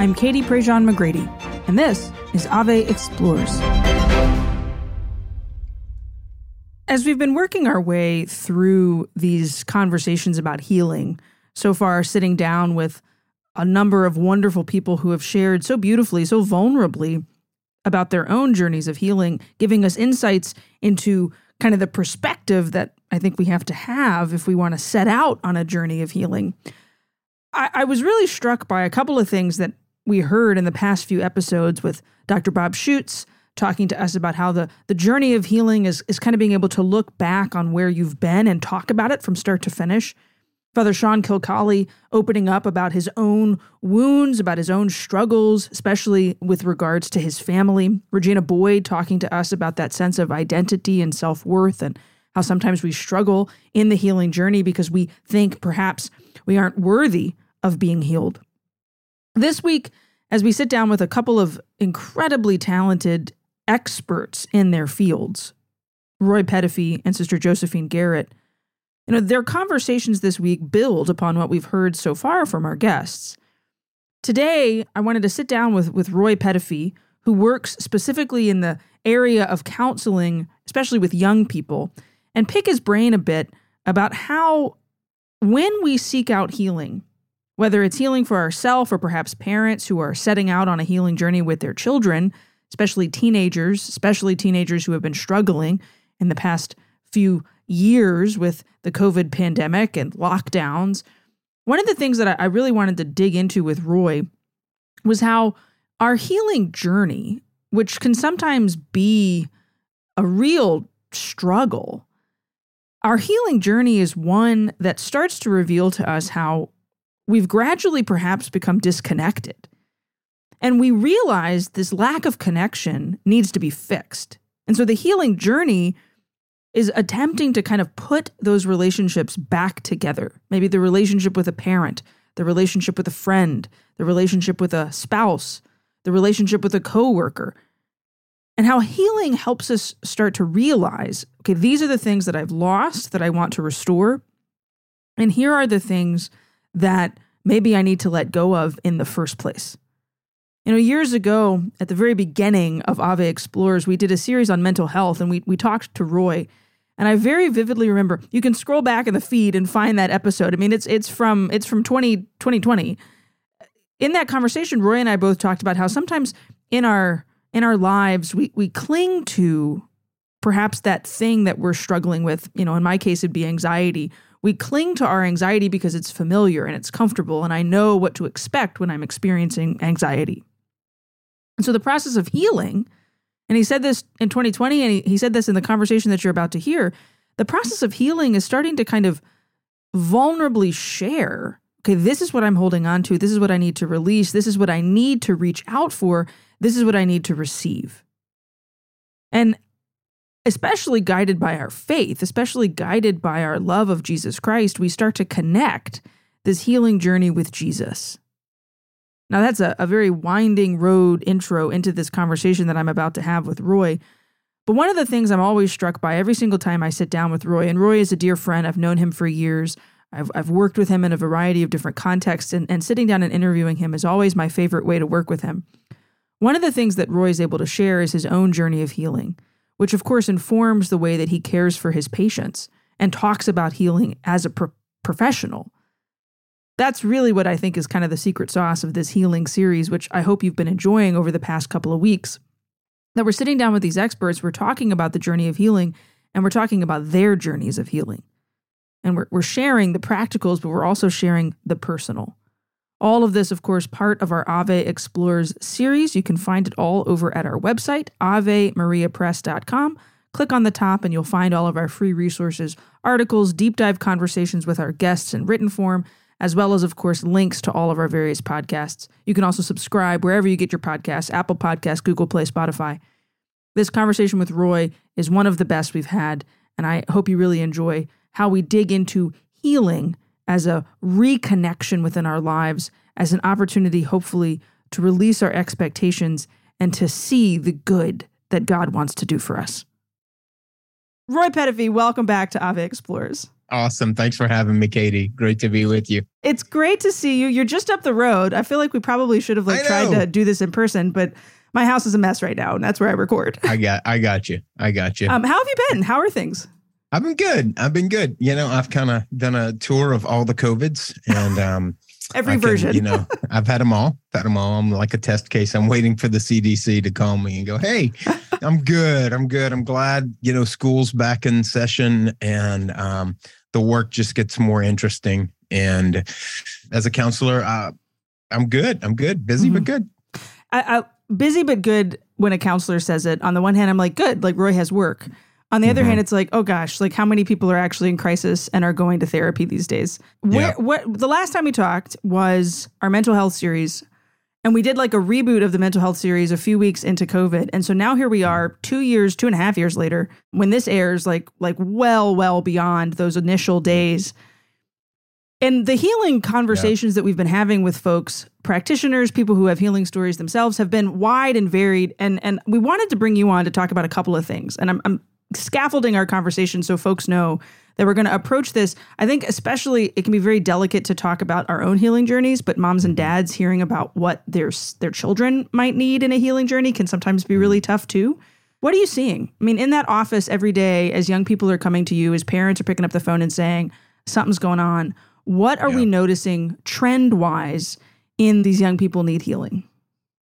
I'm Katie Prejean McGrady, and this is Ave Explores. As we've been working our way through these conversations about healing, so far sitting down with a number of wonderful people who have shared so beautifully, so vulnerably about their own journeys of healing, giving us insights into kind of the perspective that I think we have to have if we want to set out on a journey of healing. I, I was really struck by a couple of things that we heard in the past few episodes with Dr. Bob Schuchts talking to us about how the, the journey of healing is, is kind of being able to look back on where you've been and talk about it from start to finish. Father Sean Kilcawley opening up about his own wounds, about his own struggles, especially with regards to his family. Regina Boyd talking to us about that sense of identity and self worth and how sometimes we struggle in the healing journey because we think perhaps we aren't worthy of being healed. This week, as we sit down with a couple of incredibly talented experts in their fields, Roy Petitfils and Sister Josephine Garrett, you know, their conversations this week build upon what we've heard so far from our guests. Today, I wanted to sit down with, with Roy Petitfils, who works specifically in the area of counseling, especially with young people, and pick his brain a bit about how, when we seek out healing, whether it's healing for ourselves or perhaps parents who are setting out on a healing journey with their children, especially teenagers, especially teenagers who have been struggling in the past few years with the COVID pandemic and lockdowns. One of the things that I really wanted to dig into with Roy was how our healing journey, which can sometimes be a real struggle, our healing journey is one that starts to reveal to us how we've gradually perhaps become disconnected and we realize this lack of connection needs to be fixed. And so the healing journey is attempting to kind of put those relationships back together. Maybe the relationship with a parent, the relationship with a friend, the relationship with a spouse, the relationship with a coworker. And how healing helps us start to realize okay, these are the things that I've lost that I want to restore. And here are the things that maybe I need to let go of in the first place. You know, years ago, at the very beginning of Ave Explores, we did a series on mental health and we, we talked to Roy. And I very vividly remember you can scroll back in the feed and find that episode. I mean, it's it's from it's from 20, 2020. In that conversation, Roy and I both talked about how sometimes in our in our lives we we cling to perhaps that thing that we're struggling with. You know, in my case, it'd be anxiety. We cling to our anxiety because it's familiar and it's comfortable, and I know what to expect when I'm experiencing anxiety. And so the process of healing, and he said this in 2020, and he, he said this in the conversation that you're about to hear, the process of healing is starting to kind of vulnerably share okay, this is what I'm holding on to. This is what I need to release. This is what I need to reach out for. This is what I need to receive. And especially guided by our faith, especially guided by our love of Jesus Christ, we start to connect this healing journey with Jesus. Now, that's a, a very winding road intro into this conversation that I'm about to have with Roy. But one of the things I'm always struck by every single time I sit down with Roy, and Roy is a dear friend, I've known him for years. I've, I've worked with him in a variety of different contexts, and, and sitting down and interviewing him is always my favorite way to work with him. One of the things that Roy is able to share is his own journey of healing, which of course informs the way that he cares for his patients and talks about healing as a pro- professional that's really what I think is kind of the secret sauce of this healing series, which I hope you've been enjoying over the past couple of weeks. That we're sitting down with these experts, we're talking about the journey of healing, and we're talking about their journeys of healing. And we're, we're sharing the practicals, but we're also sharing the personal. All of this, of course, part of our Ave Explores series. You can find it all over at our website, avemariapress.com. Click on the top and you'll find all of our free resources, articles, deep dive conversations with our guests in written form, as well as, of course, links to all of our various podcasts. You can also subscribe wherever you get your podcasts Apple Podcasts, Google Play, Spotify. This conversation with Roy is one of the best we've had, and I hope you really enjoy how we dig into healing as a reconnection within our lives, as an opportunity, hopefully, to release our expectations and to see the good that God wants to do for us. Roy Petitfils, welcome back to Ave Explores. awesome. Thanks for having me, Katie. Great to be with you. It's great to see you. You're just up the road. I feel like we probably should have like tried to do this in person, but my house is a mess right now, and that's where I record. I got, I got you. I got you. Um, how have you been? How are things? I've been good. I've been good. You know, I've kind of done a tour of all the COVIDs and um, every can, version. you know, I've had them all. Had them all. I'm like a test case. I'm waiting for the CDC to call me and go, "Hey, I'm good. I'm good. I'm glad you know school's back in session and um, the work just gets more interesting. And as a counselor, uh, I'm good. I'm good. Busy mm-hmm. but good. I, I, busy but good. When a counselor says it, on the one hand, I'm like, good. Like Roy has work. On the mm-hmm. other hand, it's like, oh gosh, like how many people are actually in crisis and are going to therapy these days? Where, yeah. what the last time we talked was our mental health series, and we did like a reboot of the mental health series a few weeks into COVID. And so now here we are, two years, two and a half years later, when this airs, like like well, well beyond those initial days. And the healing conversations yeah. that we've been having with folks, practitioners, people who have healing stories themselves, have been wide and varied. And and we wanted to bring you on to talk about a couple of things. And I'm, I'm scaffolding our conversation so folks know that we're going to approach this. I think, especially, it can be very delicate to talk about our own healing journeys, but moms and mm-hmm. dads hearing about what their their children might need in a healing journey can sometimes be really mm-hmm. tough too. What are you seeing? I mean, in that office every day, as young people are coming to you, as parents are picking up the phone and saying something's going on. What are yeah. we noticing trend wise in these young people need healing?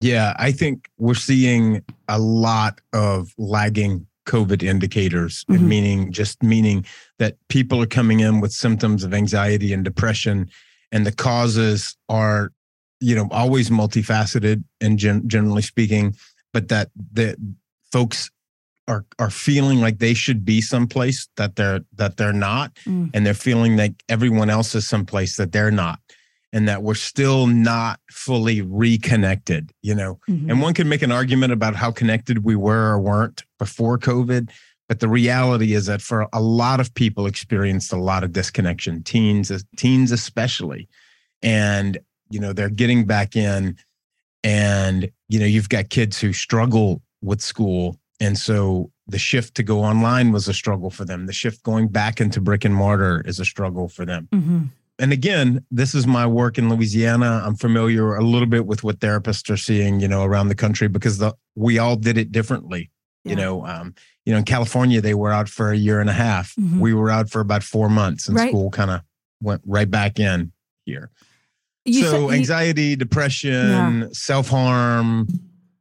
Yeah, I think we're seeing a lot of lagging COVID indicators, mm-hmm. meaning just meaning that people are coming in with symptoms of anxiety and depression, and the causes are, you know, always multifaceted and gen- generally speaking, but that the folks are are feeling like they should be someplace that they're that they're not, mm. and they're feeling like everyone else is someplace that they're not and that we're still not fully reconnected, you know. Mm-hmm. And one can make an argument about how connected we were or weren't before COVID, but the reality is that for a lot of people experienced a lot of disconnection, teens teens especially. And you know, they're getting back in and you know, you've got kids who struggle with school and so the shift to go online was a struggle for them. The shift going back into brick and mortar is a struggle for them. Mm-hmm and again, this is my work in Louisiana. I'm familiar a little bit with what therapists are seeing, you know, around the country because the we all did it differently. Yeah. You know, um, you know, in California they were out for a year and a half. Mm-hmm. We were out for about four months, and right. school kind of went right back in here. You so said, anxiety, you, depression, yeah. self harm,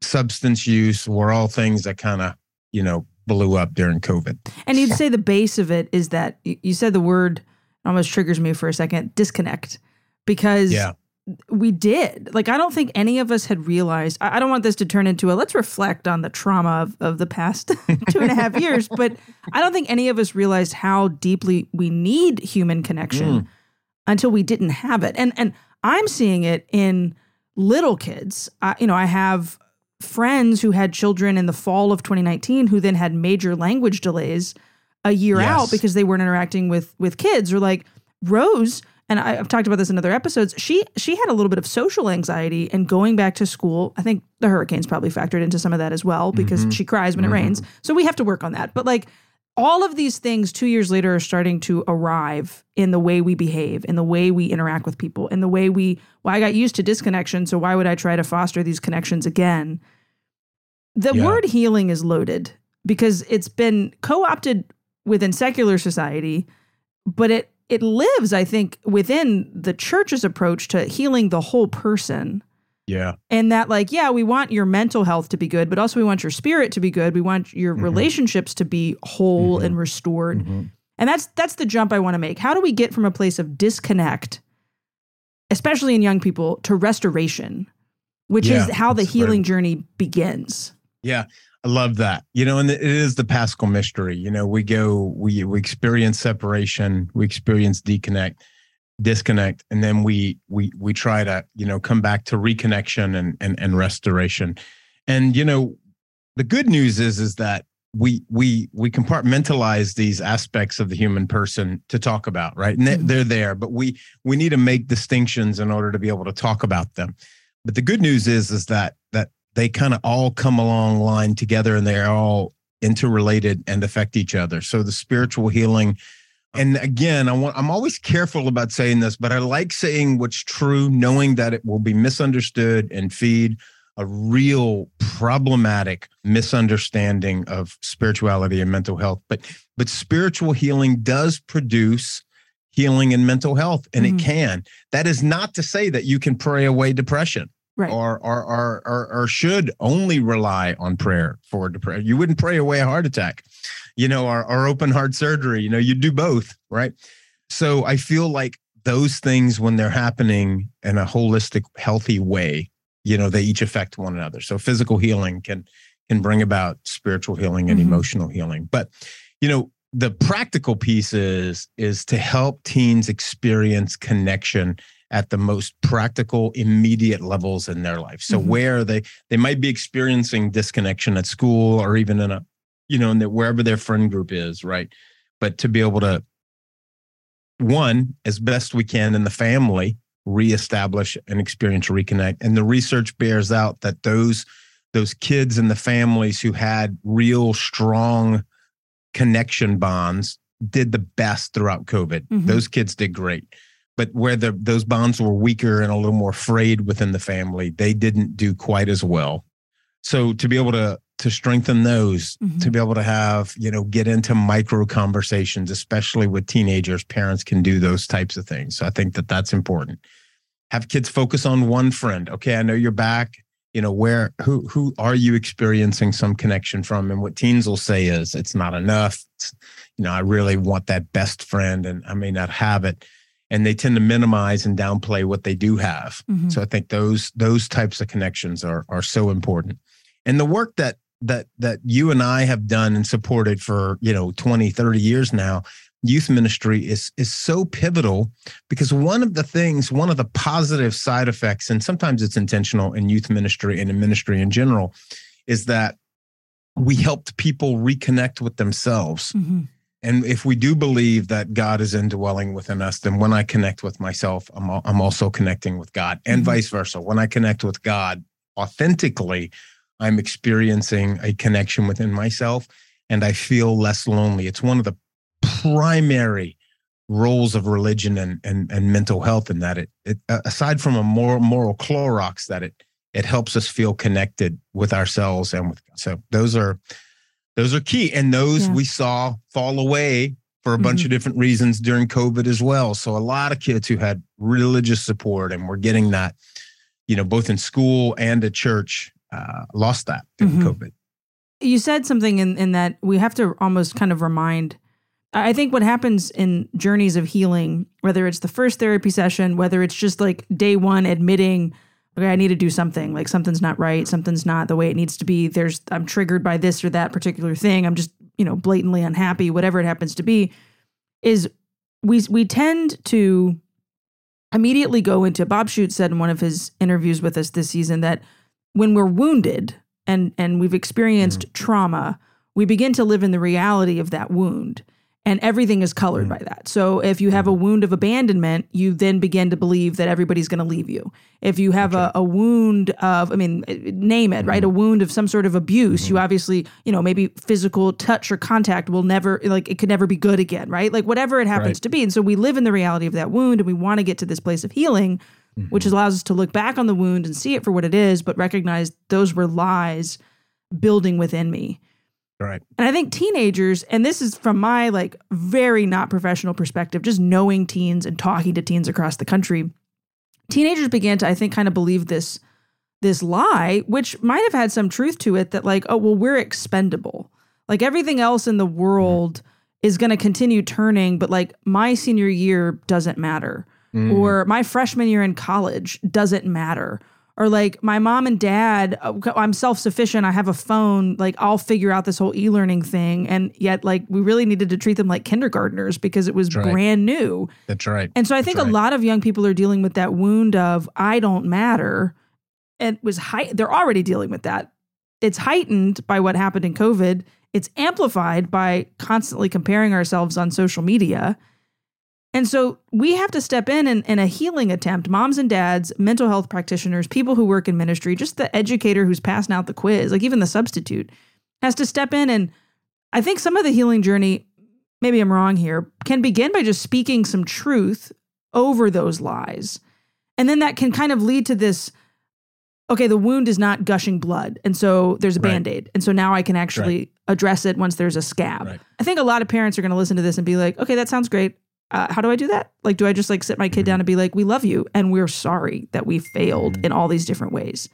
substance use were all things that kind of you know blew up during COVID. And you'd say the base of it is that you said the word almost triggers me for a second disconnect because yeah. we did. Like, I don't think any of us had realized. I, I don't want this to turn into a let's reflect on the trauma of, of the past two and a half years, but I don't think any of us realized how deeply we need human connection mm. until we didn't have it. And and I'm seeing it in little kids. I, you know, I have friends who had children in the fall of 2019 who then had major language delays a year yes. out because they weren't interacting with with kids or like Rose and I, have talked about this in other episodes. She she had a little bit of social anxiety and going back to school. I think the hurricanes probably factored into some of that as well because mm-hmm. she cries when mm-hmm. it rains. So we have to work on that. But like all of these things two years later are starting to arrive in the way we behave, in the way we interact with people, in the way we well, I got used to disconnection, so why would I try to foster these connections again? The yeah. word healing is loaded because it's been co-opted within secular society, but it it lives, I think, within the church's approach to healing the whole person. Yeah. And that, like, yeah, we want your mental health to be good, but also we want your spirit to be good. We want your mm-hmm. relationships to be whole mm-hmm. and restored. Mm-hmm. And that's that's the jump I want to make. How do we get from a place of disconnect, especially in young people, to restoration, which yeah, is how the healing journey begins? Yeah. I love that. You know, and it is the Paschal mystery. You know, we go, we we experience separation, we experience deconnect, disconnect, and then we we we try to, you know, come back to reconnection and and and restoration. And you know, the good news is is that we we we compartmentalize these aspects of the human person to talk about, right? And mm-hmm. they're there, but we we need to make distinctions in order to be able to talk about them. But the good news is is that that they kind of all come along line together and they're all interrelated and affect each other. So the spiritual healing And again, I want I'm always careful about saying this, but I like saying what's true, knowing that it will be misunderstood and feed a real problematic misunderstanding of spirituality and mental health. But but spiritual healing does produce healing and mental health, and mm-hmm. it can. That is not to say that you can pray away depression. Right. Or, or, or, or, or should only rely on prayer for depression. You wouldn't pray away a heart attack, you know, or, or open heart surgery. You know, you'd do both, right? So I feel like those things, when they're happening in a holistic, healthy way, you know they each affect one another so physical healing can can bring about spiritual healing and mm-hmm. emotional healing but you know the practical piece is is to help teens experience connection at the most practical immediate levels in their life so mm-hmm. where they they might be experiencing disconnection at school or even in a you know in the, wherever their friend group is right but to be able to one as best we can in the family reestablish and experience reconnect. And the research bears out that those those kids and the families who had real strong connection bonds did the best throughout COVID. Mm-hmm. Those kids did great. But where the those bonds were weaker and a little more frayed within the family, they didn't do quite as well. So to be able to to strengthen those, mm-hmm. to be able to have, you know, get into micro conversations, especially with teenagers, parents can do those types of things. So I think that that's important have kids focus on one friend. Okay, I know you're back. You know, where who who are you experiencing some connection from? And what teens will say is it's not enough. It's, you know, I really want that best friend and I may not have it. And they tend to minimize and downplay what they do have. Mm-hmm. So I think those those types of connections are are so important. And the work that that that you and I have done and supported for, you know, 20, 30 years now youth ministry is is so pivotal because one of the things one of the positive side effects and sometimes it's intentional in youth ministry and in ministry in general is that we helped people reconnect with themselves mm-hmm. And if we do believe that god is indwelling within us then when i connect with myself i'm, I'm also connecting with god and mm-hmm. vice versa. When i connect with god authentically i'm experiencing a connection within myself and i feel less lonely. It's one of the primary roles of religion and, and, and mental health in that it, it aside from a moral, moral Clorox that it it helps us feel connected with ourselves and with so those are those are key and those yeah. we saw fall away for a bunch mm-hmm. of different reasons during covid as well so a lot of kids who had religious support and were getting that you know both in school and at church uh, lost that during mm-hmm. covid you said something in, in that we have to almost kind of remind I think what happens in journeys of healing, whether it's the first therapy session, whether it's just like day one admitting, okay, I need to do something, like something's not right, something's not the way it needs to be. There's, I'm triggered by this or that particular thing. I'm just, you know, blatantly unhappy, whatever it happens to be, is we, we tend to immediately go into, Bob Schuchts said in one of his interviews with us this season that when we're wounded and, and we've experienced mm-hmm. trauma, we begin to live in the reality of that wound and everything is colored mm. by that. So if you have a wound of abandonment, you then begin to believe that everybody's going to leave you. If you have okay. a, a, wound of, I mean, name it, mm. right? A wound of some sort of abuse, mm. you mm-hmm. obviously, you know, maybe physical touch or contact will never, like, it could never be good again, right? Like, whatever it happens right. to be. And so we live in the reality of that wound and we want to get to this place of healing, mm-hmm. which allows us to look back on the wound and see it for what it is, but recognize those were lies building within me. Right. And I think teenagers, and this is from my like very not professional perspective, just knowing teens and talking to teens across the country, teenagers began to, I think, kind of believe this this lie, which might have had some truth to it that like, oh, well, we're expendable. Like everything else in the world is going to continue turning, but like my senior year doesn't matter. Mm. Or my freshman year in college doesn't matter or like my mom and dad uh, i'm self-sufficient i have a phone like i'll figure out this whole e-learning thing. And yet like we really needed to treat them like kindergartners because it was right. brand new. That's right. And so i think right. a lot of young people are dealing with that wound of i don't matter. And was high they're already dealing with that. It's heightened by what happened in covid. It's amplified by constantly comparing ourselves on social media and so we have to step in, in in a healing attempt. Moms and dads, mental health practitioners, people who work in ministry, just the educator who's passing out the quiz, like even the substitute, has to step in. And I think some of the healing journey maybe I'm wrong here, can begin by just speaking some truth over those lies. And then that can kind of lead to this okay, the wound is not gushing blood. And so there's a Right. band aid. And so now I can actually address it once there's a scab. Right. I think a lot of parents are going to listen to this and be like, okay, that sounds great. Uh, how do I do that? Like, do I just like sit my kid Mhm. down and be like, we love you and we're sorry that we failed Mhm. in all these different ways?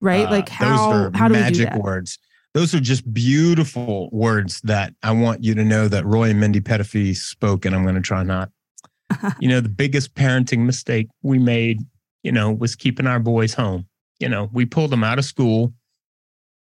Right? Uh, like, how, those are how do we do magic that? words. Those are just beautiful words that I want you to know that Roy and Mindy Petitfils spoke, and I'm going to try not. you know, the biggest parenting mistake we made, you know, was keeping our boys home. You know, we pulled them out of school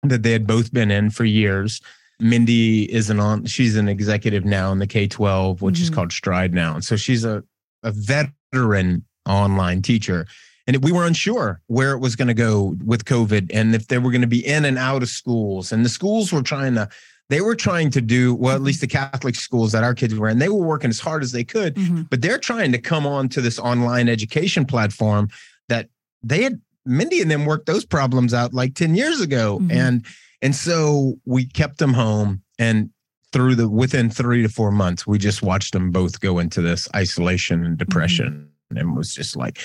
that they had both been in for years. Mindy is an on, she's an executive now in the K 12, which is Mhm. called Stride now. And so she's a, a veteran online teacher. And we were unsure where it was going to go with COVID and if they were going to be in and out of schools. And the schools were trying to, they were trying to do, well, at least the Catholic schools that our kids were in, they were working as hard as they could Mhm. but they're trying to come on to this online education platform that they had Mindy and them worked those problems out like 10 years ago. Mhm. And and so we kept them home and through the within three to four months, we just watched them both go into this isolation and depression. And it was just like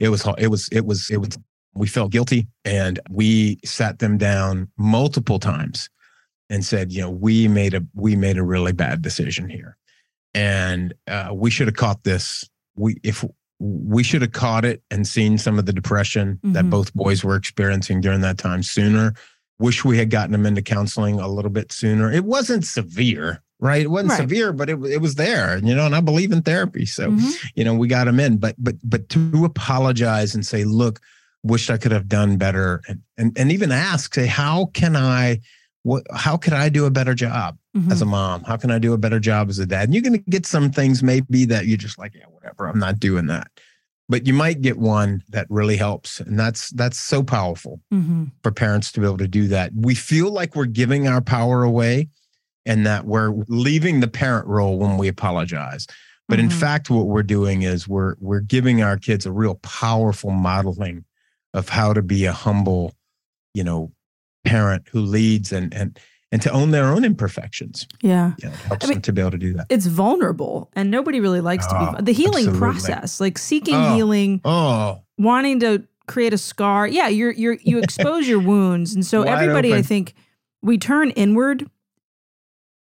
it was it was it was it was we felt guilty and we sat them down multiple times and said, you know, we made a we made a really bad decision here, and uh, we should have caught this. We if we should have caught it and seen some of the depression that Mhm. both boys were experiencing during that time sooner. Wish we had gotten them into counseling a little bit sooner. It wasn't severe, right? It wasn't Right. severe, but it it was there, you know. And I believe in therapy, so Mhm. you know we got them in. But but but to apologize and say, look, wish I could have done better, and and, and even ask, say, how can I what how could I do a better job Mhm. as a mom? How can I do a better job as a dad? And you're gonna get some things maybe that you're just like, yeah, whatever, I'm not doing that. But you might get one that really helps. And that's that's so powerful Mhm. for parents to be able to do that. We feel like we're giving our power away and that we're leaving the parent role when we apologize. But in Mhm. fact, what we're doing is we're we're giving our kids a real powerful modeling of how to be a humble, you know, parent who leads and and and to own their own imperfections. Yeah. It helps I mean, them to be able to do that. It's vulnerable and nobody really likes to Oh, be the healing absolutely. process, like seeking Oh. healing, Oh, wanting to create a scar. Yeah, you're you're you expose your wounds. And so Wide everybody I think we turn inward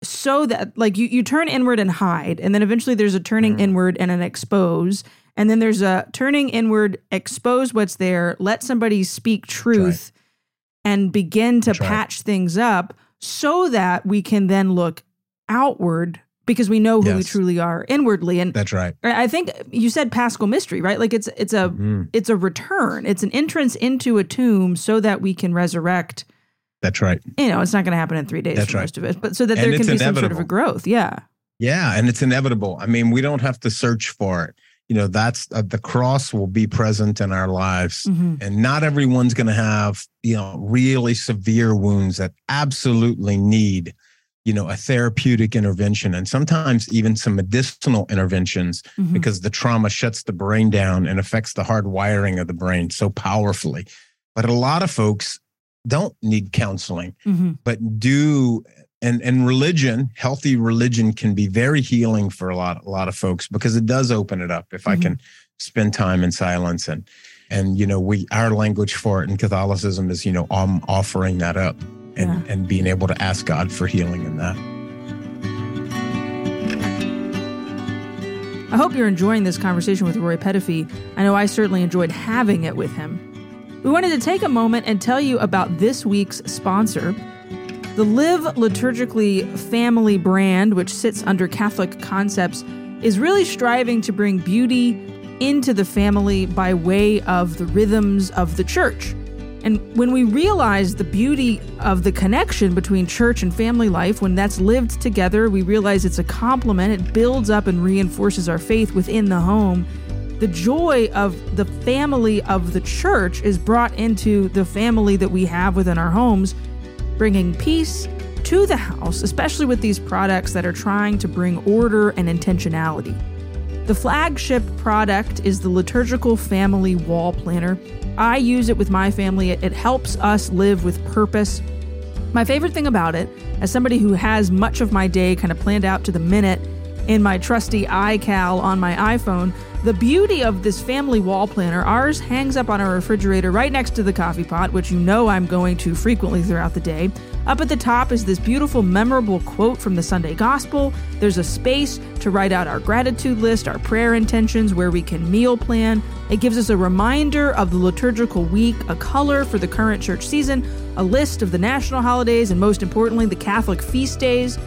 so that like you you turn inward and hide and then eventually there's a turning Mm. inward and an expose and then there's a turning inward expose what's there let somebody speak truth and begin to patch things up so that we can then look outward because we know who we truly are inwardly and that's right. I think you said Paschal mystery, right? Like it's it's a Mm, it's a return. It's an entrance into a tomb so that we can resurrect. that's right. You know, it's not going to happen in three days That's for right. most of it, but so that And there can be some sort of a growth. Yeah. Yeah, and it's inevitable. I mean, we don't have to search for it. You know, that's uh, the cross will be present in our lives. hmm And not everyone's going to have, you know, really severe wounds that absolutely need, you know, a therapeutic intervention and sometimes even some medicinal interventions hmm because the trauma shuts the brain down and affects the hard wiring of the brain so powerfully. But a lot of folks don't need counseling hmm but do and and religion healthy religion can be very healing for a lot a lot of folks because it does open it up if i Mhm. can spend time in silence and and you know we our language for it in catholicism is you know i'm offering that up and Yeah. and being able to ask god for healing in that I hope you're enjoying this conversation with Roy Petitfils. I know I certainly enjoyed having it with him. We wanted to take a moment and tell you about this week's sponsor. The Live Liturgically family brand, which sits under Catholic concepts, is really striving to bring beauty into the family by way of the rhythms of the church. And when we realize the beauty of the connection between church and family life, when that's lived together, we realize it's a complement. It builds up and reinforces our faith within the home. The joy of the family of the church is brought into the family that we have within our homes, bringing peace to the house, especially with these products that are trying to bring order and intentionality. The flagship product is the Liturgical Family Wall Planner. I use it with my family. It, helps us live with purpose. My favorite thing about it, as somebody who has much of my day kind of planned out to the minute in my trusty iCal on my iPhone, the beauty of this family wall planner, ours hangs up on our refrigerator right next to the coffee pot, which you know I'm going to frequently throughout the day. Up at the top is this beautiful, memorable quote from the Sunday Gospel. There's a space to write out our gratitude list, our prayer intentions, where we can meal plan. It gives us a reminder of the liturgical week, a color for the current church season, a list of the national holidays, and most importantly, the Catholic feast days.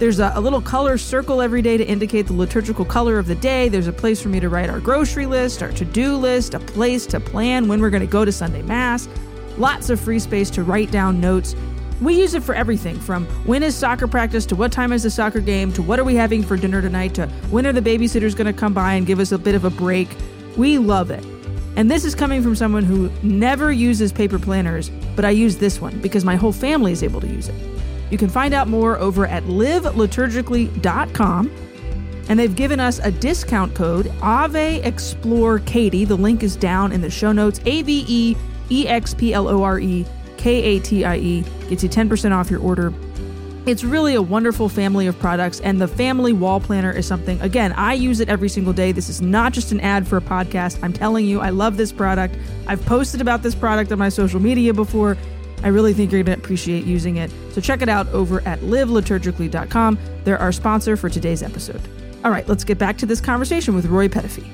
There's a, a, little color circle every day to indicate the liturgical color of the day. There's a place for me to write our grocery list, our to do list, a place to plan when we're going to go to Sunday Mass. Lots of free space to write down notes. We use it for everything from when is soccer practice to what time is the soccer game to what are we having for dinner tonight to when are the babysitters going to come by and give us a bit of a break. We love it. And this is coming from someone who never uses paper planners, but I use this one because my whole family is able to use it. You can find out more over at liveliturgically.com. And they've given us a discount code, Ave Explore Katie. The link is down in the show notes. A V E E X P L O R E K A T I E gets you 10% off your order. It's really a wonderful family of products, and the family wall planner is something, again, I use it every single day. This is not just an ad for a podcast. I'm telling you, I love this product. I've posted about this product on my social media before. I really think you're going to appreciate using it. So check it out over at liveliturgically.com. They're our sponsor for today's episode. All right, let's get back to this conversation with Roy Petitfils.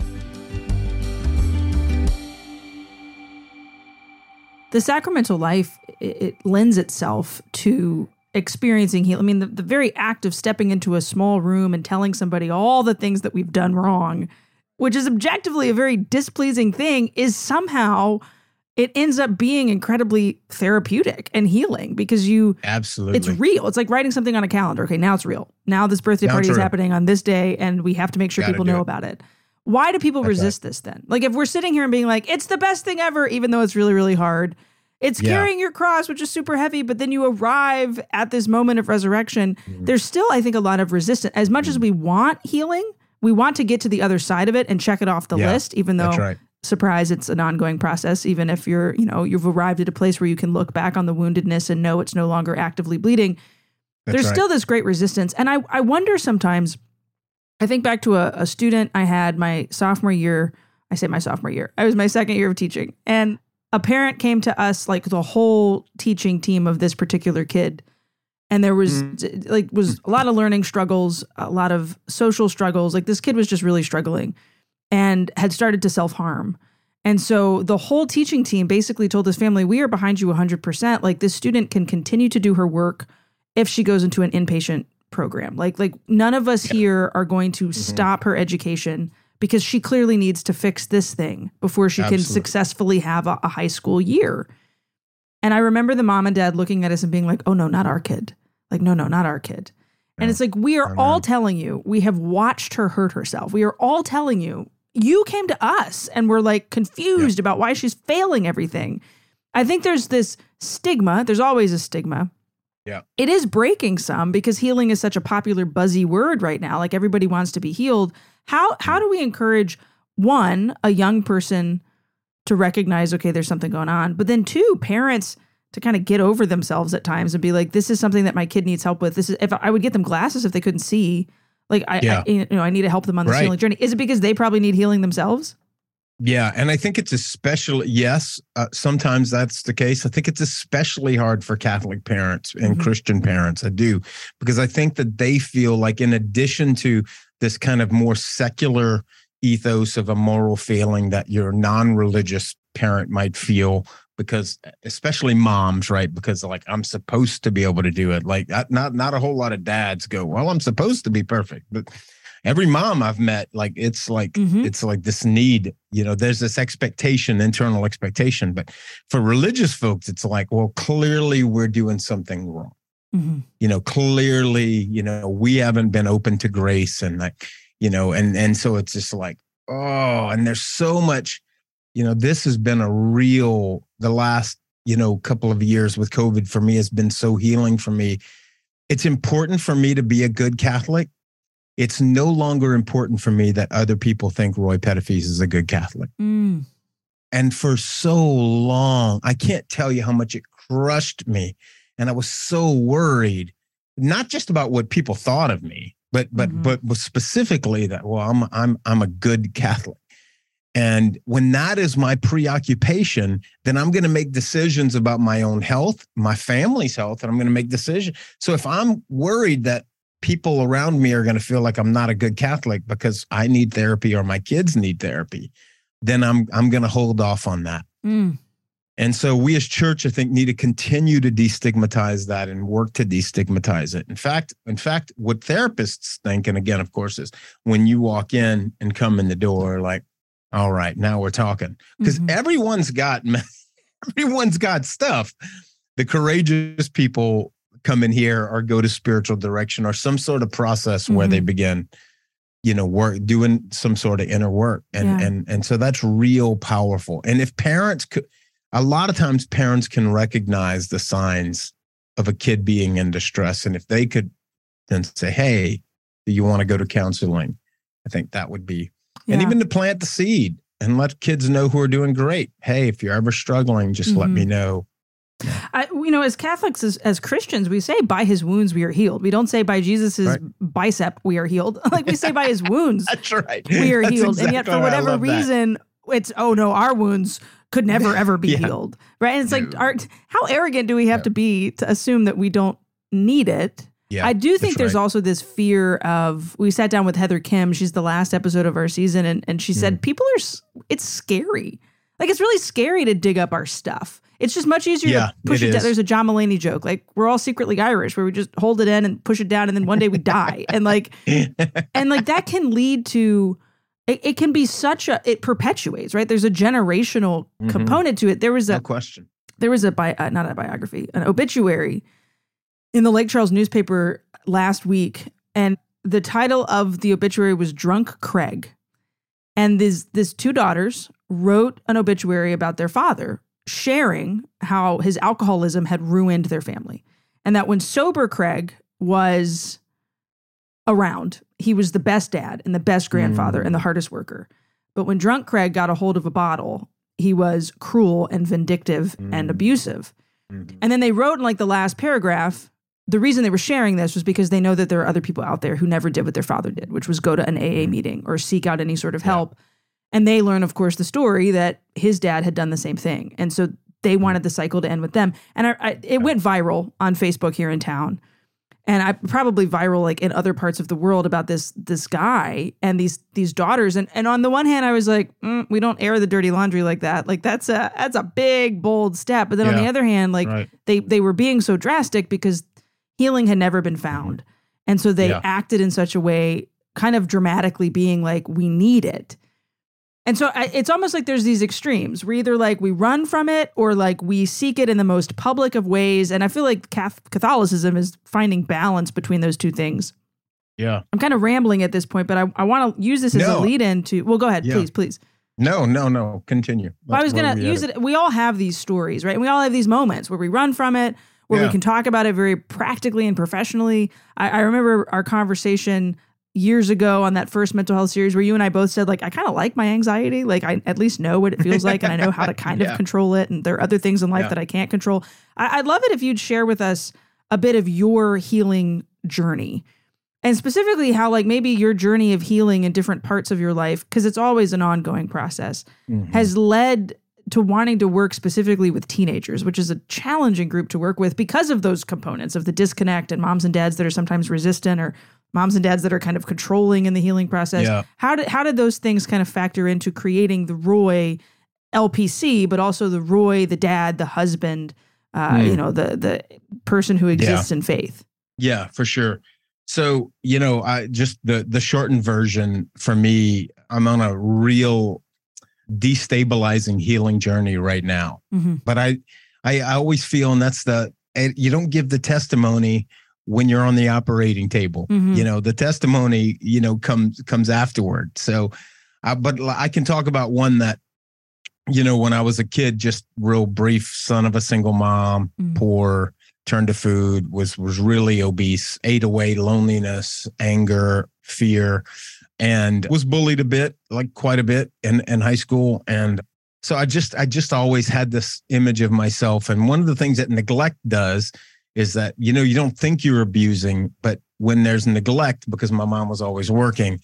The sacramental life it, it lends itself to experiencing healing. I mean, the, the very act of stepping into a small room and telling somebody all the things that we've done wrong, which is objectively a very displeasing thing, is somehow it ends up being incredibly therapeutic and healing because you absolutely it's real. It's like writing something on a calendar. Okay, now it's real. Now this birthday now party is happening on this day, and we have to make sure Gotta people know it. about it. Why do people That's resist right. this then? Like if we're sitting here and being like, it's the best thing ever, even though it's really, really hard. It's yeah. carrying your cross, which is super heavy, but then you arrive at this moment of resurrection. Mm-hmm. There's still, I think, a lot of resistance. As much mm-hmm. as we want healing, we want to get to the other side of it and check it off the yeah, list, even though right surprise it's an ongoing process even if you're you know you've arrived at a place where you can look back on the woundedness and know it's no longer actively bleeding. That's there's right. still this great resistance. And i i wonder sometimes i think back to a, a student i had my sophomore year i say my sophomore year i was my second year of teaching. And a parent came to us like the whole teaching team of this particular kid. And there was mm. like was a lot of learning struggles a lot of social struggles. Like this kid was just really struggling and had started to self harm. And so the whole teaching team basically told this family, We are behind you 100%. Like, this student can continue to do her work if she goes into an inpatient program. Like, like none of us yeah. here are going to mm-hmm. stop her education because she clearly needs to fix this thing before she Absolutely. can successfully have a, a high school year. And I remember the mom and dad looking at us and being like, oh, no, not our kid. Like, no, no, not our kid. And it's like, we are all telling you, we have watched her hurt herself. We are all telling you, you came to us and were like confused yeah. about why she's failing everything. I think there's this stigma. There's always a stigma. Yeah. It is breaking some because healing is such a popular buzzy word right now. Like everybody wants to be healed. How how mm. do we encourage one, a young person to recognize okay, there's something going on, but then two, parents to kind of get over themselves at times and be like this is something that my kid needs help with. This is if I would get them glasses if they couldn't see like I, yeah. I, you know, I need to help them on this right. healing journey. Is it because they probably need healing themselves? Yeah, and I think it's especially yes, uh, sometimes that's the case. I think it's especially hard for Catholic parents and mm-hmm. Christian parents. I do because I think that they feel like in addition to this kind of more secular ethos of a moral failing that your non-religious parent might feel because especially moms right? Because like i'm supposed to be able to do it. Like not not a whole lot of dads go well i'm supposed to be perfect. But every mom i've met like it's like mm-hmm. it's like this need you know there's this expectation internal expectation. But for religious folks it's like well clearly we're doing something wrong. Mm-hmm. you know clearly you know we haven't been open to grace and like you know and and so it's just like oh and there's so much you know this has been a real the last you know couple of years with covid for me has been so healing for me it's important for me to be a good catholic it's no longer important for me that other people think roy petitfils is a good catholic mm. and for so long i can't tell you how much it crushed me and I was so worried, not just about what people thought of me, but but Mhm. but but specifically that well, I'm I'm I'm a good Catholic. And when that is my preoccupation, then I'm going to make decisions about my own health, my family's health, and I'm going to make decisions. So if I'm worried that people around me are going to feel like I'm not a good Catholic because I need therapy or my kids need therapy, then I'm I'm going to hold off on that. Mm. And so we as church, I think, need to continue to destigmatize that and work to destigmatize it. In fact, in fact, what therapists think, and again, of course, is when you walk in and come in the door, like, all right, now we're talking. Because Mhm. everyone's got everyone's got stuff. The courageous people come in here or go to spiritual direction or some sort of process where they Mhm. begin you know work doing some sort of inner work and Yeah. and and so that's real powerful and if parents could a lot of times parents can recognize the signs of a kid being in distress and if they could then say hey do you want to go to counseling i think that would be and even to plant the seed and let kids know who are doing great hey if you're ever struggling just let Mhm. me know I, you know, as Catholics, as, as Christians, we say by his wounds we are healed. We don't say by Jesus's Right. bicep we are healed. like we say by his wounds that's right we are That's healed. and yet, for whatever love that. reason, it's oh no, our wounds could never ever be Yeah. healed, right? And it's like, our, how arrogant do we have Yeah. to be to assume that we don't need it? Yeah I do think there's right. also this fear of. We sat down with Heather Khym. She's the last episode of our season, and and she Mm. said people are. It's scary. Like it's really scary to dig up our stuff. It's just much easier Yeah, to push it it, down. There's a John Mulaney joke. Like we're all secretly Irish, where we just hold it in and push it down, and then one day we die. And like and like that can lead to it, it can be such a it perpetuates right there's a generational Mhm. component to it there was no a question there was a bi- uh, not a biography an obituary in the lake charles newspaper last week and the title of the obituary was drunk craig and these this two daughters wrote an obituary about their father sharing how his alcoholism had ruined their family and that when sober craig was around he was the best dad and the best grandfather and the hardest worker but when drunk craig got a hold of a bottle he was cruel and vindictive and Mm. abusive Mhm. and then they wrote in like the last paragraph the reason they were sharing this was because they know that there are other people out there who never did what their father did, which was go to an AA Mhm. meeting or seek out any sort of Yeah. help. And they learn, of course, the story that his dad had done the same thing. And so they wanted the cycle to end with them. And I, I, it went viral on Facebook here in town. And I probably viral like in other parts of the world about this this guy and these these daughters. And and on the one hand, I was like, mm, we don't air the dirty laundry like that. Like that's a that's a big bold step. But then on the other hand, like right they they were being so drastic because healing had never been found and so they Yeah. acted in such a way kind of dramatically being like we need it and so I, it's almost like there's these extremes we're either like we run from it or like we seek it in the most public of ways and i feel like catholicism is finding balance between those two things yeah i'm kind of rambling at this point but i, I want to use this as a lead in to well go ahead Yeah. please please No, no, no. Continue. well, I was gonna use headed. it. We all have these stories, right? And we all have these moments where we run from it, where we can talk about it very practically and professionally. I, I remember our conversation years ago on that first mental health series where you and I both said, like, I kind of like my anxiety. Like, I at least know what it feels like, and I know how to kind of control it. And there are other things in life Yeah. that I can't control. I, I'd love it if you'd share with us a bit of your healing journey and specifically how like maybe your journey of healing in different parts of your life because it's always an ongoing process Mhm. has led to wanting to work specifically with teenagers, which is a challenging group to work with because of those components of the disconnect and moms and dads that are sometimes resistant or moms and dads that are kind of controlling in the healing process. Yeah. How did how did those things kind of factor into creating the Roy LPC, but also the Roy, the dad, the husband, uh, Hmm. you know, the the person who exists in faith? Yeah, for sure. So, you know, I just the the shortened version for me, I'm on a real destabilizing healing journey right now. Mhm. But I I, I always feel and that's the you don't give the testimony when you're on the operating table. Mhm. You know, the testimony, you know, comes comes afterward. So uh, but I can talk about one that you know, when I was a kid, just real brief, son of a single mom, Mm. poor, turned to food, was was really obese, ate away loneliness, anger, fear, and was bullied a bit, like quite a bit in, in high school. And so I just I just always had this image of myself. And one of the things that neglect does is that you know you don't think you're abusing but when there's neglect because my mom was always working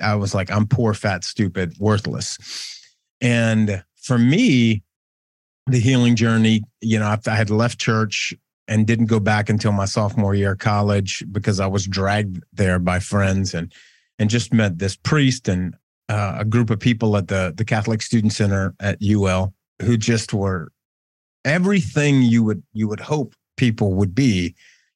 i was like i'm poor fat stupid worthless and for me the healing journey you know i had left church and didn't go back until my sophomore year of college because i was dragged there by friends and and just met this priest and uh, a group of people at the the catholic student center at ul who just were everything you would you would hope people would be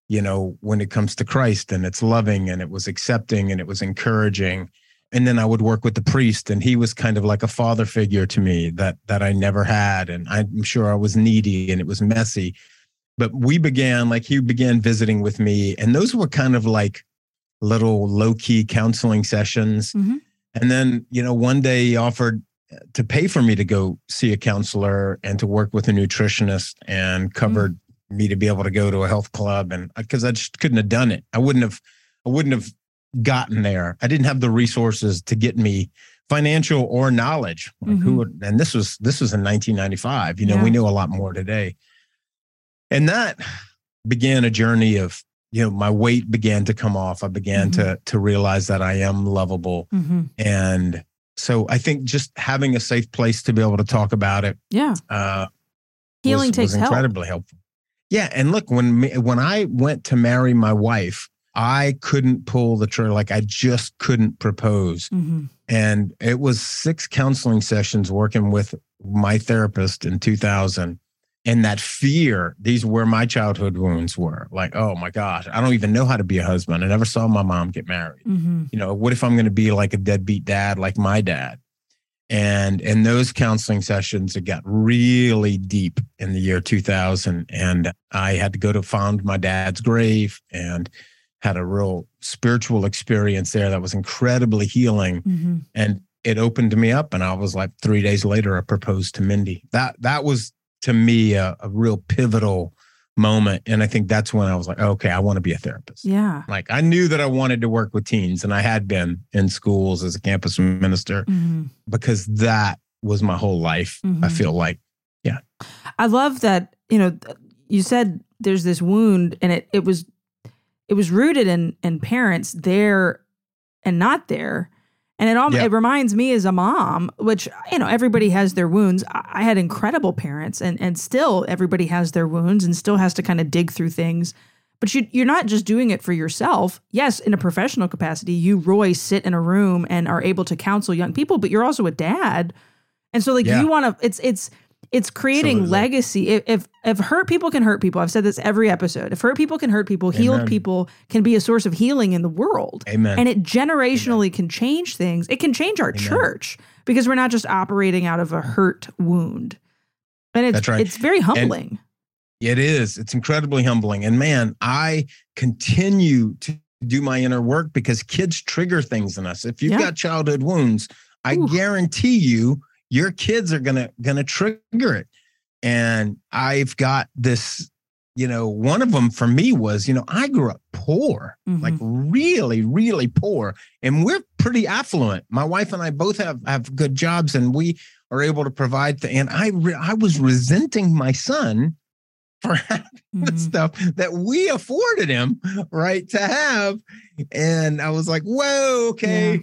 you know when it comes to christ and it's loving and it was accepting and it was encouraging. And then i would work with the priest and he was kind of like a father figure to me that that i never had. And i'm sure i was needy and it was messy but we began like he began visiting with me and those were kind of like little low-key counseling sessions mm-hmm. and then you know one day he offered to pay for me to go see a counselor and to work with a nutritionist and covered mm. me to be able to go to a health club and because uh, I just couldn't have done it. I wouldn't have I wouldn't have gotten there. I didn't have the resources to get me financial or knowledge. Like mm-hmm. who would, and this was this was in 1995. You know, yeah. we knew a lot more today. And that began a journey of you know my weight began to come off i began mm-hmm. to to realize that i am lovable mm-hmm. and so I think just having a safe place to be able to talk about it. Yeah. Uh, Healing was, takes was incredibly help. helpful. Yeah, and look when when I went to marry my wife, I couldn't pull the trigger. Like I just couldn't propose, mm-hmm. and it was six counseling sessions working with my therapist in 2000 and that fear these were my childhood wounds were like oh my gosh i don't even know how to be a husband. I never saw my mom get married. Mm-hmm. you know what if i'm going to be like a deadbeat dad like my dad? And in those counseling sessions it got really deep in the year 2000 and i had to go to found my dad's grave and had a real spiritual experience there that was incredibly healing. Mm-hmm. and it opened me up and i was like three days later i proposed to mindy. That that was to me a, a real pivotal moment. And I think that's when I was like, okay, I want to be a therapist. Yeah. Like I knew that I wanted to work with teens and I had been in schools as a campus minister mm-hmm. because that was my whole life. Mm-hmm. I feel like, yeah. I love that, you know, you said there's this wound and it, it was, it was rooted in, in parents there and not there. And it all it reminds me as a mom, which you know everybody has their wounds. I had incredible parents, and and still everybody has their wounds, and still has to kind of dig through things. But you, you're not just doing it for yourself. Yes, in a professional capacity, you Roy sit in a room and are able to counsel young people, but you're also a dad, and so like yeah. you want to. It's it's it's creating Absolutely. legacy. If, if, if hurt people can hurt people, I've said this every episode. If hurt people can hurt people, Amen. healed people can be a source of healing in the world. Amen. And it generationally Amen. can change things. It can change our Amen. church because we're not just operating out of a hurt wound. And it's right. it's very humbling. And it is. It's incredibly humbling. And man, I continue to do my inner work because kids trigger things in us. If you've yeah. got childhood wounds, I Ooh. guarantee you your kids are gonna gonna trigger it. And i've got this you know one of them for me was you know i grew up poor mm-hmm. like really really poor. And we're pretty affluent. My wife and i both have have good jobs and we are able to provide the, and i re, i was resenting my son for having mm-hmm. the stuff that we afforded him right to have. And i was like whoa okay yeah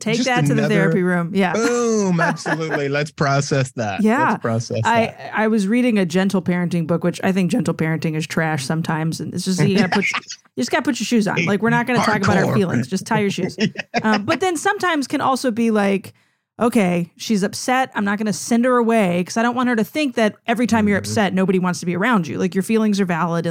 Take that to the therapy room. Yeah. Boom. Absolutely. Let's process that. Yeah. Let's process I, that. I was reading a gentle parenting book, which I think gentle parenting is trash sometimes. And it's just, you gotta put, you just gotta put your shoes on. Like, we're not going to talk about our feelings. Just tie your shoes. yeah. um, but then sometimes can also be like, okay, she's upset. I'm not going to send her away because I don't want her to think that every time mm-hmm. you're upset, nobody wants to be around you. Like your feelings are valid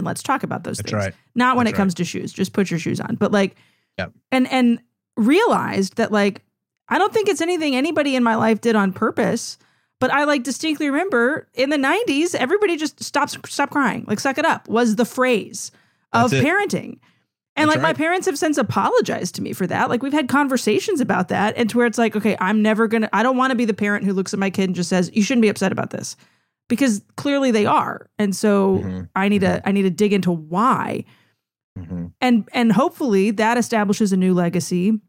and let's talk about those That's things. Right. Not when That's it comes right. to shoes. Just put your shoes on. But like, yep. and and realized that like I don't think it's anything anybody in my life did on purpose. But I like distinctly remember in the 90s, everybody just stops stop crying. Like suck it up was the phrase of parenting. And That's like right. my parents have since apologized to me for that. Like we've had conversations about that and to where it's like, okay, I'm never going to I don't want to be the parent who looks at my kid and just says, "You shouldn't be upset about this." Because clearly they are. And so mm-hmm. I need mm-hmm. to I need to dig into why. Mm-hmm. And and hopefully that establishes a new legacy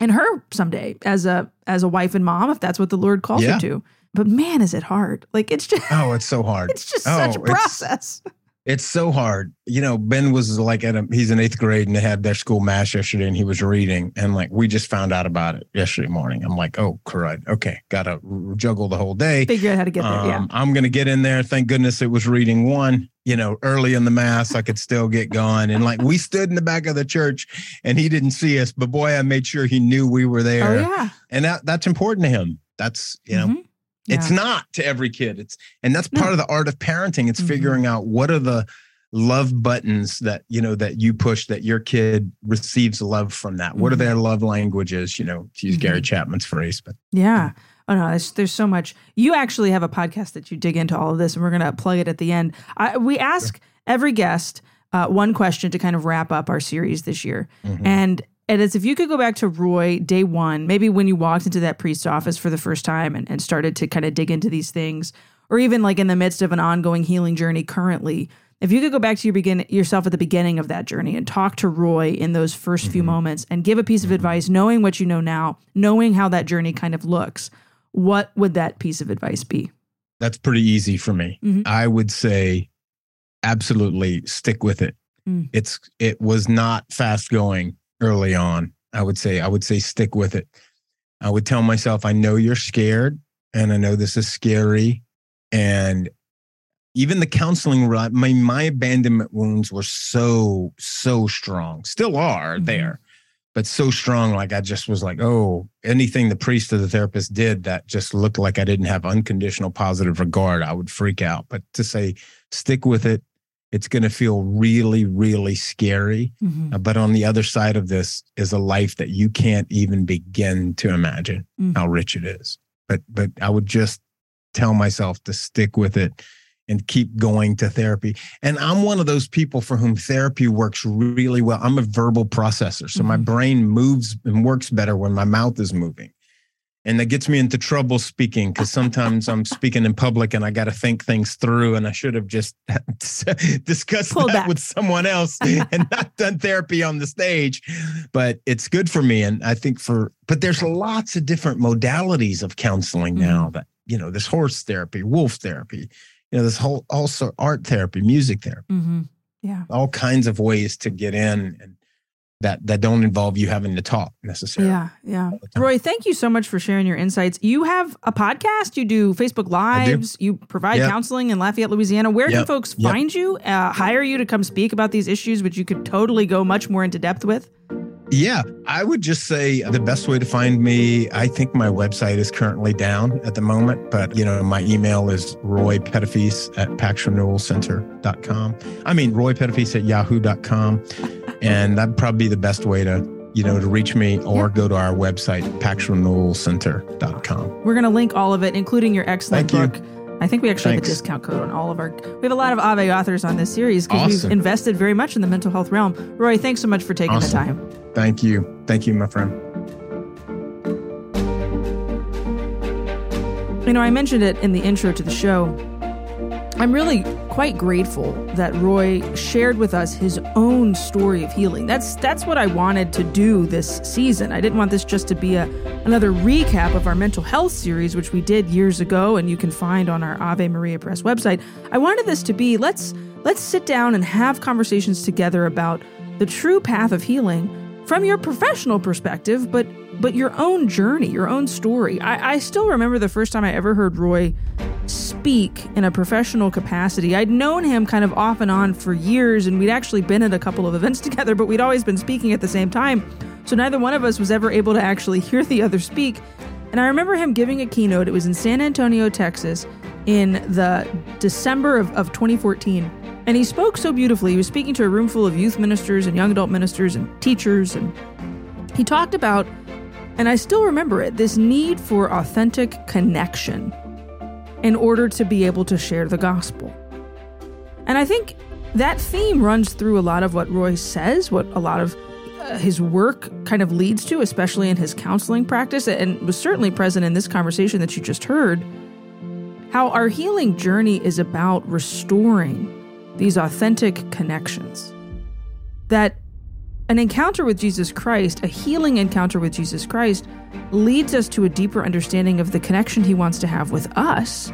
and her someday as a as a wife and mom if that's what the Lord calls yeah. her to. But man, is it hard? Like it's just oh, it's so hard. It's just oh, such a process. It's so hard. You know, Ben was like at a, he's in eighth grade and they had their school mass yesterday and he was reading and like we just found out about it yesterday morning. I'm like, oh, crud. Okay. Got to juggle the whole day. Figure out how to get there. Um, yeah. I'm going to get in there. Thank goodness it was reading one, you know, early in the mass. I could still get going. And like we stood in the back of the church and he didn't see us, but boy, I made sure he knew we were there. Oh, yeah. And that, that's important to him. That's, you know, mm-hmm. Yeah. It's not to every kid. It's and that's part no. of the art of parenting. It's mm-hmm. figuring out what are the love buttons that you know that you push that your kid receives love from that. Mm-hmm. What are mm-hmm. their love languages? You know, to use mm-hmm. Gary Chapman's phrase, but yeah. Oh no, there's, there's, so much. You actually have a podcast that you dig into all of this, and we're gonna plug it at the end. I, we ask every guest uh, one question to kind of wrap up our series this year, mm-hmm. and and it's if you could go back to Roy day one, maybe when you walked into that priest's office for the first time and, and started to kind of dig into these things, or even like in the midst of an ongoing healing journey currently, if you could go back to your begin yourself at the beginning of that journey and talk to Roy in those 1st mm-hmm. few moments and give a piece of mm-hmm. advice, knowing what you know now, knowing how that journey kind of looks, what would that piece of advice be? That's pretty easy for me. Mm-hmm. I would say absolutely stick with it. Mm. It's it was not fast going early on. I would say, I would say stick with it. I would tell myself, I know you're scared and I know this is scary. And even the counseling, my, my abandonment wounds were so, so strong, still are mm-hmm. there, but so strong. Like I just was like, oh, anything the priest or the therapist did that just looked like I didn't have unconditional positive regard, I would freak out. But to say, stick with it, it's going to feel really, really scary. Mm-hmm. Uh, but on the other side of this is a life that you can't even begin to imagine mm-hmm. how rich it is. But but I would just tell myself to stick with it and keep going to therapy. And I'm one of those people for whom therapy works really well. I'm a verbal processor. So mm-hmm. my brain moves and works better when my mouth is moving and that gets me into trouble speaking because sometimes I'm speaking in public and I got to think things through, and I should have just discussed Pull that back. with someone else and not done therapy on the stage. But it's good for me, and I think for but there's lots of different modalities of counseling now. Mm-hmm. That you know, this horse therapy, wolf therapy, you know, this whole also art therapy, music therapy, mm-hmm. yeah, all kinds of ways to get in and that that don't involve you having to talk necessarily. Yeah, yeah. Roy, thank you so much for sharing your insights. You have a podcast. You do Facebook Lives. Do. You provide yep. counseling in Lafayette, Louisiana. Where yep. can folks yep. find you? Uh, hire you to come speak about these issues, which you could totally go much more into depth with. Yeah, I would just say the best way to find me, I think my website is currently down at the moment, but you know, my email is Roy Petitfils at paxrenewalcenter.com. I mean, Roy Petitfils at yahoo.com. And that'd probably be the best way to you know, to reach me or go to our website, paxrenewalcenter.com. We're going to link all of it, including your excellent Thank book. You. I think we actually Thanks. have a discount code on all of our. We have a lot of Ave authors on this series because awesome. we've invested very much in the mental health realm. Roy, thanks so much for taking awesome. the time. Thank you. Thank you, my friend. You know, I mentioned it in the intro to the show. I'm really quite grateful that Roy shared with us his own story of healing. That's that's what I wanted to do this season. I didn't want this just to be a another recap of our mental health series which we did years ago and you can find on our Ave Maria Press website. I wanted this to be let's let's sit down and have conversations together about the true path of healing from your professional perspective, but but your own journey, your own story. I, I still remember the first time I ever heard Roy speak in a professional capacity. I'd known him kind of off and on for years, and we'd actually been at a couple of events together, but we'd always been speaking at the same time. So neither one of us was ever able to actually hear the other speak. And I remember him giving a keynote. It was in San Antonio, Texas, in the December of, of 2014. And he spoke so beautifully. He was speaking to a room full of youth ministers and young adult ministers and teachers. And he talked about, and I still remember it, this need for authentic connection in order to be able to share the gospel. And I think that theme runs through a lot of what Roy says, what a lot of uh, his work kind of leads to, especially in his counseling practice, and was certainly present in this conversation that you just heard. How our healing journey is about restoring these authentic connections. That an encounter with Jesus Christ, a healing encounter with Jesus Christ, leads us to a deeper understanding of the connection he wants to have with us.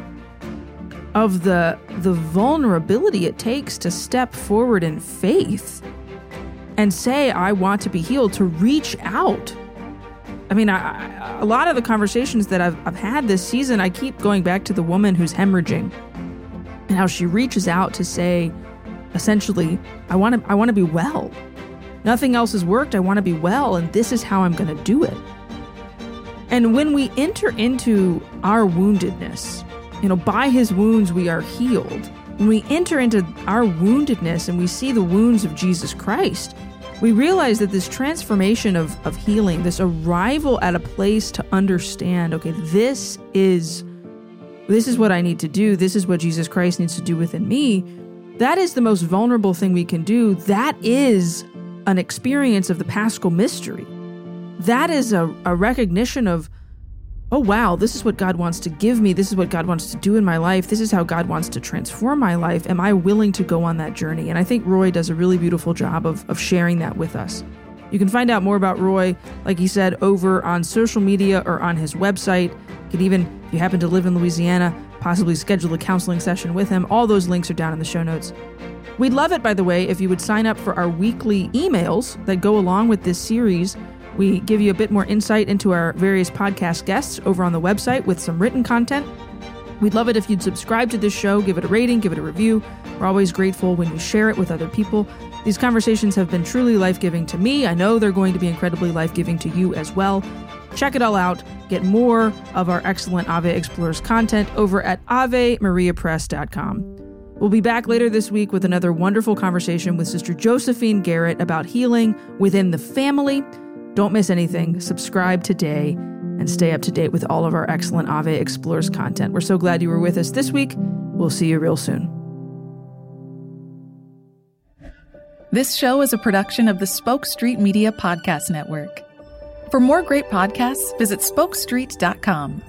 of the the vulnerability it takes to step forward in faith and say I want to be healed to reach out. I mean, I, I, a lot of the conversations that I've, I've had this season, I keep going back to the woman who's hemorrhaging and how she reaches out to say, essentially, I want to I want to be well. Nothing else has worked. I want to be well, and this is how I'm going to do it. And when we enter into our woundedness, you know, by his wounds we are healed. When we enter into our woundedness and we see the wounds of Jesus Christ, we realize that this transformation of, of healing, this arrival at a place to understand, okay, this is this is what I need to do, this is what Jesus Christ needs to do within me, that is the most vulnerable thing we can do. That is an experience of the paschal mystery. That is a, a recognition of oh, wow, this is what God wants to give me. This is what God wants to do in my life. This is how God wants to transform my life. Am I willing to go on that journey? And I think Roy does a really beautiful job of, of sharing that with us. You can find out more about Roy, like he said, over on social media or on his website. You can even, if you happen to live in Louisiana, possibly schedule a counseling session with him. All those links are down in the show notes. We'd love it, by the way, if you would sign up for our weekly emails that go along with this series we give you a bit more insight into our various podcast guests over on the website with some written content. We'd love it if you'd subscribe to this show, give it a rating, give it a review. We're always grateful when you share it with other people. These conversations have been truly life giving to me. I know they're going to be incredibly life giving to you as well. Check it all out. Get more of our excellent Ave Explores content over at AveMariaPress.com. We'll be back later this week with another wonderful conversation with Sister Josephine Garrett about healing within the family. Don't miss anything. Subscribe today and stay up to date with all of our excellent Ave Explores content. We're so glad you were with us this week. We'll see you real soon. This show is a production of the Spoke Street Media Podcast Network. For more great podcasts, visit spokestreet.com.